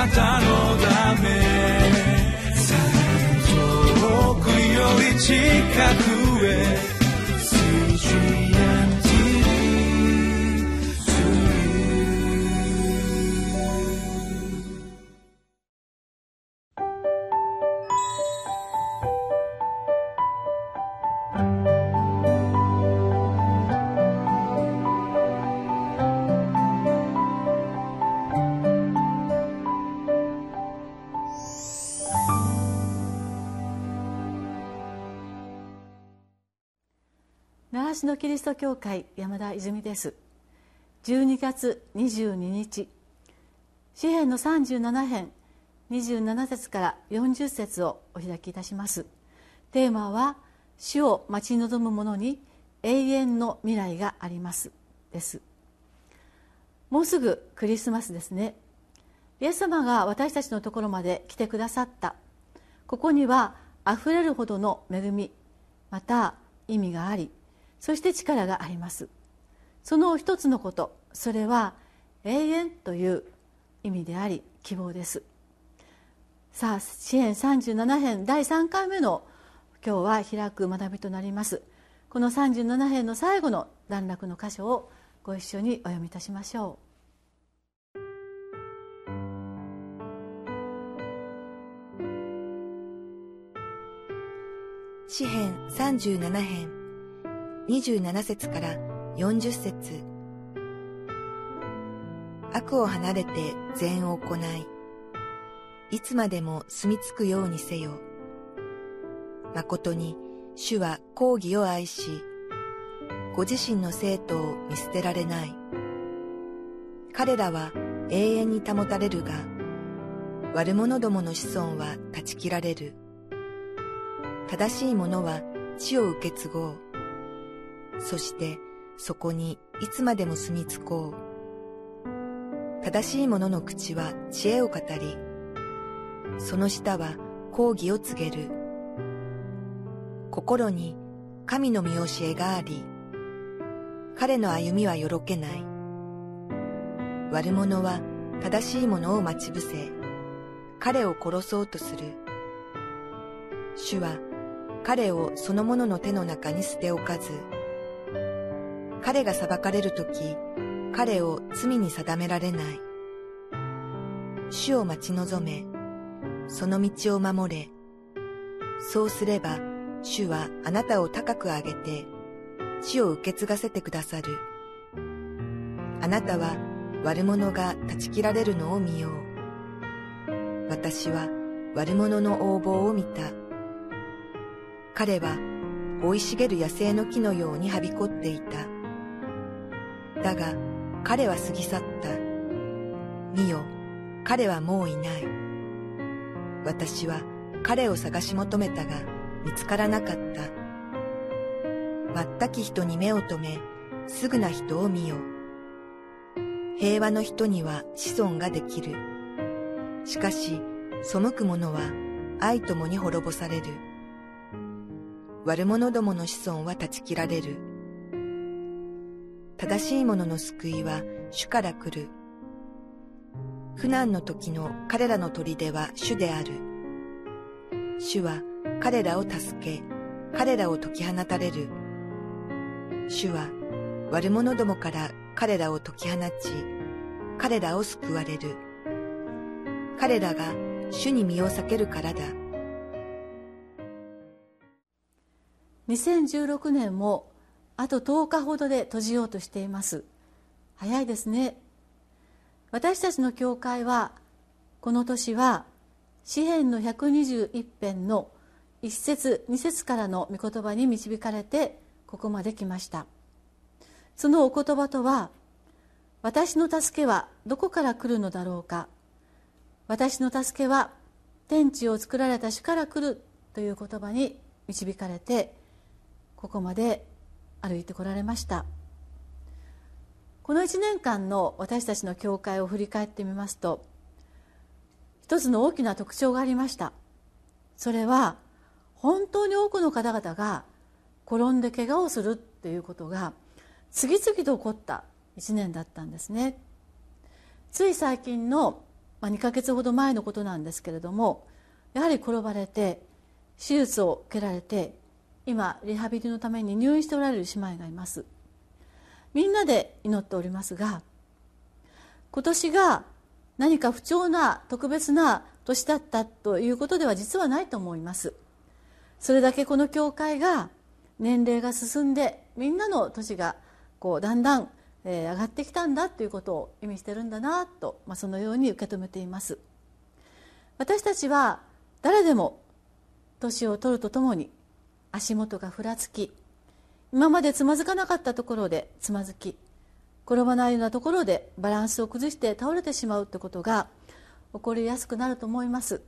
なたのため。遠くより近く。習志野キリスト教会山田泉です。12月22日。詩篇の37編27節から40節をお開きいたします。テーマは主を待ち望む者に永遠の未来がありますです。もうすぐクリスマスですね。イエス様が私たちのところまで来てくださった。ここにはあふれるほどの恵みまた意味がありそして力があります。その一つのこと。それは永遠という意味であり希望です。さあ支援37編第3回目の今日は開く学びとなります。この37編の最後の段落の箇所をご一緒にお読みいたしましょう。詩編37編。27節から40節悪を離れて善を行い、いつまでも住み着くようにせよ。誠に主は公義を愛し、ご自身の生徒を見捨てられない。彼らは永遠に保たれるが、悪者どもの子孫は断ち切られる。正しい者は地を受け継ごう。そしてそこにいつまでも住み着こう。正しい者の口は知恵を語り、その舌は講義を告げる。心に神の見教えがあり、彼の歩みはよろけない。悪者は正しい者を待ち伏せ、彼を殺そうとする。主は彼をその者の手の中に捨て置かず、彼が裁かれるとき、彼を罪に定められない。主を待ち望め、その道を守れ。そうすれば、主はあなたを高く上げて、地を受け継がせてくださる。あなたは悪者が断ち切られるのを見よう。私は悪者の横暴を見た。彼は生い茂る野生の木のようにはびこっていた。だが彼は過ぎ去った。見よ、彼はもういない。私は彼を探し求めたが見つからなかった。全き人に目を留め、すぐな人を見よ。平和の人には子孫ができる。しかし、背く者は愛ともに滅ぼされる。悪者どもの子孫は断ち切られる。正しい者の救いは主から来る。苦難の時の彼らの砦は主である。主は彼らを助け、彼らを解き放たれる。主は悪者どもから彼らを解き放ち、彼らを救われる。彼らが主に身を避けるからだ。2016年もあと10日ほどで閉じようとしています。早いですね。私たちの教会はこの年は詩篇の121編の1節2節からの御言葉に導かれてここまで来ました。そのお言葉とは私の助けはどこから来るのだろうか。私の助けは天地を作られた主から来るという言葉に導かれてここまで歩いてこられました。この1年間の私たちの教会を振り返ってみますと一つの大きな特徴がありました。それは本当に多くの方々が転んで怪我をするっていうことが次々と起こった1年だったんですね。つい最近のまあ、2ヶ月ほど前のことなんですけれどもやはり転ばれて手術を受けられて今リハビリのために入院しておられる姉妹がいます。みんなで祈っておりますが今年が何か不調な特別な年だったということでは実はないと思います。それだけこの教会が年齢が進んでみんなの年がこうだんだん上がってきたんだということを意味してるんだなと、まあ、そのように受け止めています。私たちは誰でも年を取るとともに足元がふらつき今までつまずかなかったところでつまずき転ばないようなところでバランスを崩して倒れてしまうってことが起こりやすくなると思います。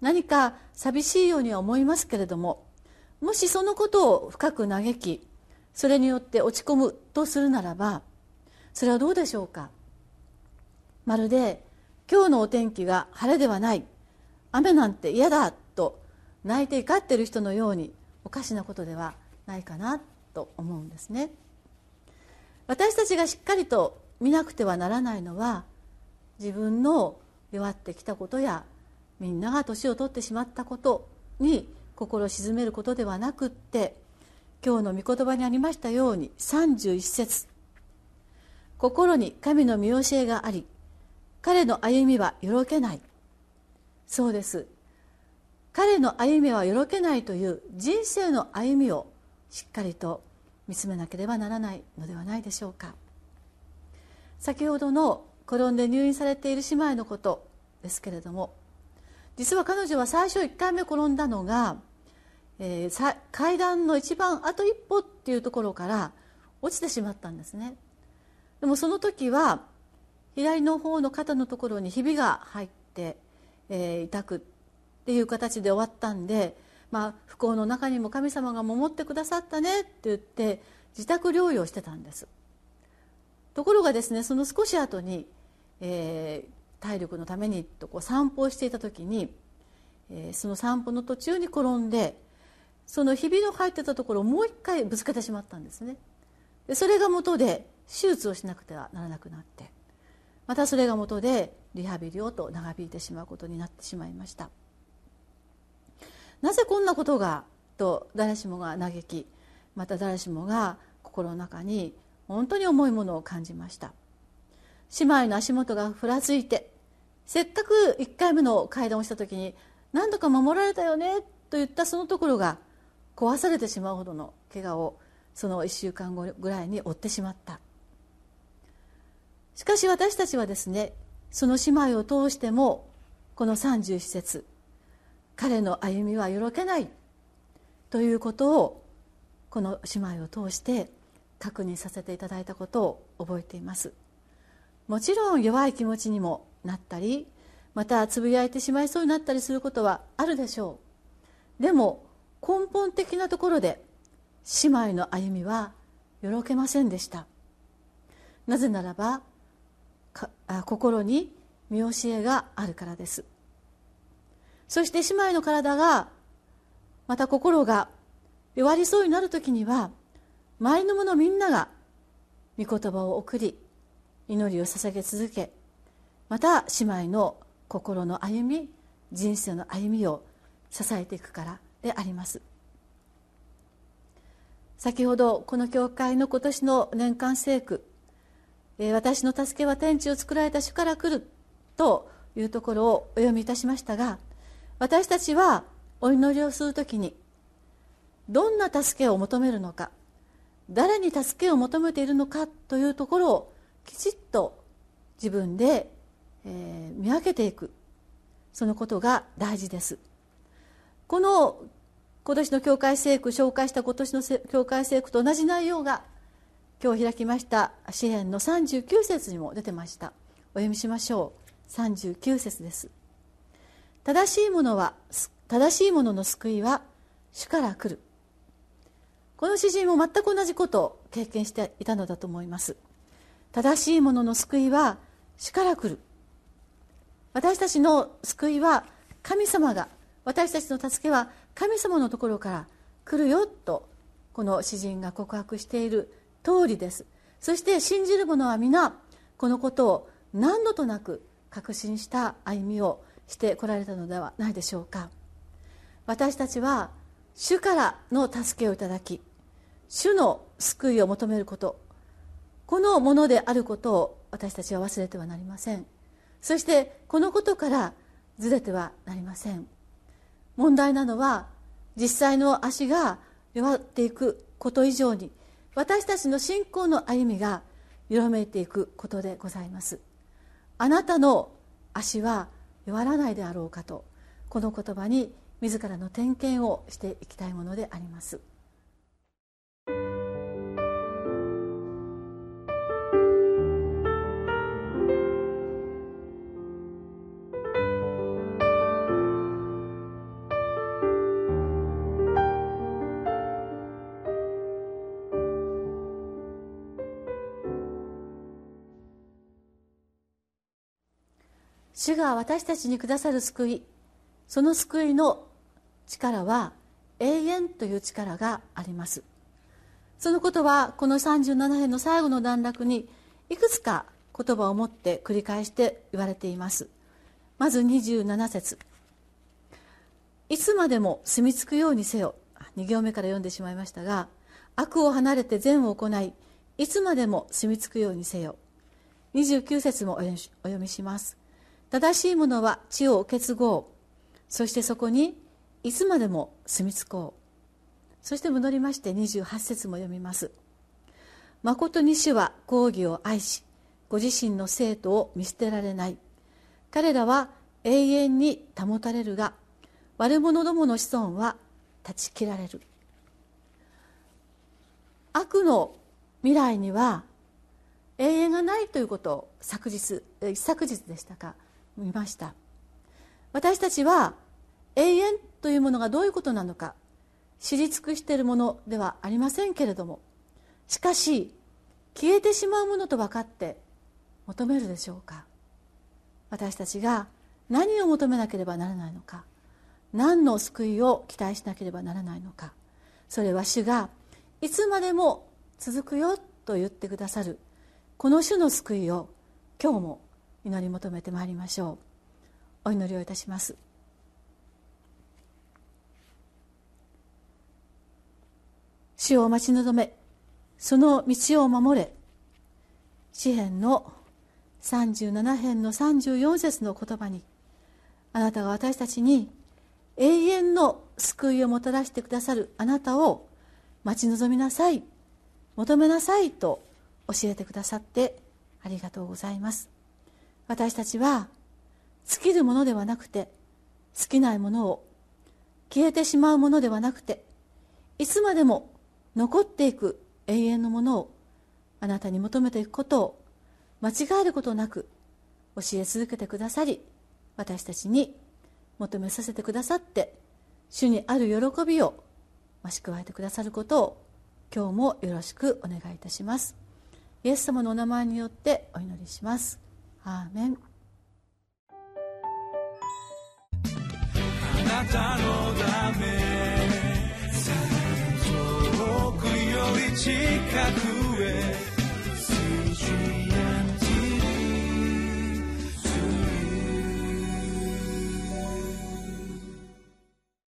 何か寂しいようには思いますけれどももしそのことを深く嘆きそれによって落ち込むとするならばそれはどうでしょうか？まるで今日のお天気が晴れではない雨なんて嫌だ泣いて怒ってる人のようにおかしなことではないかなと思うんですね。私たちがしっかりと見なくてはならないのは自分の弱ってきたことやみんなが年を取ってしまったことに心を鎮めることではなくって今日の御言葉にありましたように31節。心に神の見教えがあり彼の歩みはよろけない。そうです。彼の歩みはよろけないという人生の歩みをしっかりと見つめなければならないのではないでしょうか。先ほどの転んで入院されている姉妹のことですけれども実は彼女は最初1回目転んだのが、えー、階段の一番あと一歩っていうところから落ちてしまったんですね。でもその時は左の方の肩のところにひびが入って、えー、痛くっていう形で終わったんで、まあ、不幸の中にも神様が守ってくださったねって言って自宅療養してたんです。ところがですねその少し後に、えー、体力のためにとこう散歩をしていた時に、えー、その散歩の途中に転んでそのひびの入ってたところをもう一回ぶつけてしまったんですね。でそれが元で手術をしなくてはならなくなってまたそれが元でリハビリをと長引いてしまうことになってしまいました。なぜこんなことが？と誰しもが嘆きまた誰しもが心の中に本当に重いものを感じました。姉妹の足元がふらついてせっかく1回目の階段をした時に何とか守られたよねと言ったそのところが壊されてしまうほどの怪我をその1週間後ぐらいに負ってしまった。しかし私たちはですねその姉妹を通してもこの31節彼の歩みはよろけないということをこの姉妹を通して確認させていただいたことを覚えています。もちろん弱い気持ちにもなったりまたつぶやいてしまいそうになったりすることはあるでしょう。でも根本的なところで姉妹の歩みはよろけませんでした。なぜならば心に見教えがあるからです。そして姉妹の体がまた心が弱りそうになる時には周りの者みんなが御言葉を送り祈りを捧げ続けまた姉妹の心の歩み人生の歩みを支えていくからであります。先ほどこの教会の今年の年間聖句「私の助けは天地を作られた主から来る」というところをお読みいたしましたが私たちはお祈りをする時にどんな助けを求めるのか誰に助けを求めているのかというところをきちっと自分で、えー、見分けていく。そのことが大事です。この今年の教会聖句紹介した今年の教会聖句と同じ内容が今日開きました詩篇の39節にも出てました。お読みしましょう。39節です。正しいものは正しいものの救いは主から来る。この詩人も全く同じことを経験していたのだと思います。正しいものの救いは主から来る。私たちの救いは神様が私たちの助けは神様のところから来るよとこの詩人が告白している通りです。そして信じる者は皆このことを何度となく確信した歩みをしてこられたのではないでしょうか。私たちは主からの助けをいただき主の救いを求めることこのものであることを私たちは忘れてはなりません。そしてこのことからずれてはなりません。問題なのは実際の足が弱っていくこと以上に私たちの信仰の歩みが緩めていくことでございます。あなたの足は弱らないであろうかとこの言葉に自らの点検をしていきたいものであります。主が私たちにくださる救いその救いの力は永遠という力があります。そのことはこの37編の最後の段落にいくつか言葉を持って繰り返して言われています。まず27節。いつまでも住み着くようにせよ。2行目から読んでしまいましたが悪を離れて善を行いいつまでも住み着くようにせよ。29節もお読みします。正しいものは地を受け継ごう。そしてそこにいつまでも住み着こう。そして戻りまして28節も読みます。誠に主は公義を愛しご自身の生徒を見捨てられない。彼らは永遠に保たれるが悪者どもの子孫は断ち切られる。悪の未来には永遠がないということを昨日一昨日でしたか？見ました。私たちは永遠というものがどういうことなのか知り尽くしているものではありませんけれどもしかし消えてしまうものと分かって求めるでしょうか？私たちが何を求めなければならないのか？何の救いを期待しなければならないのか？それは主がいつまでも続くよと言ってくださるこの主の救いを今日も祈り求めてまいりましょう。お祈りをいたします。主を待ち望め。その道を守れ。詩篇の37編の34節の言葉にあなたが私たちに永遠の救いをもたらしてくださるあなたを待ち望みなさい。求めなさいと教えてくださってありがとうございます。私たちは尽きるものではなくて尽きないものを消えてしまうものではなくていつまでも残っていく永遠のものをあなたに求めていくことを間違えることなく教え続けてくださり私たちに求めさせてくださって主にある喜びを増し加えてくださることを今日もよろしくお願いいたします。イエス様のお名前によってお祈りします。アーメン。あなたのため遠くより近くへ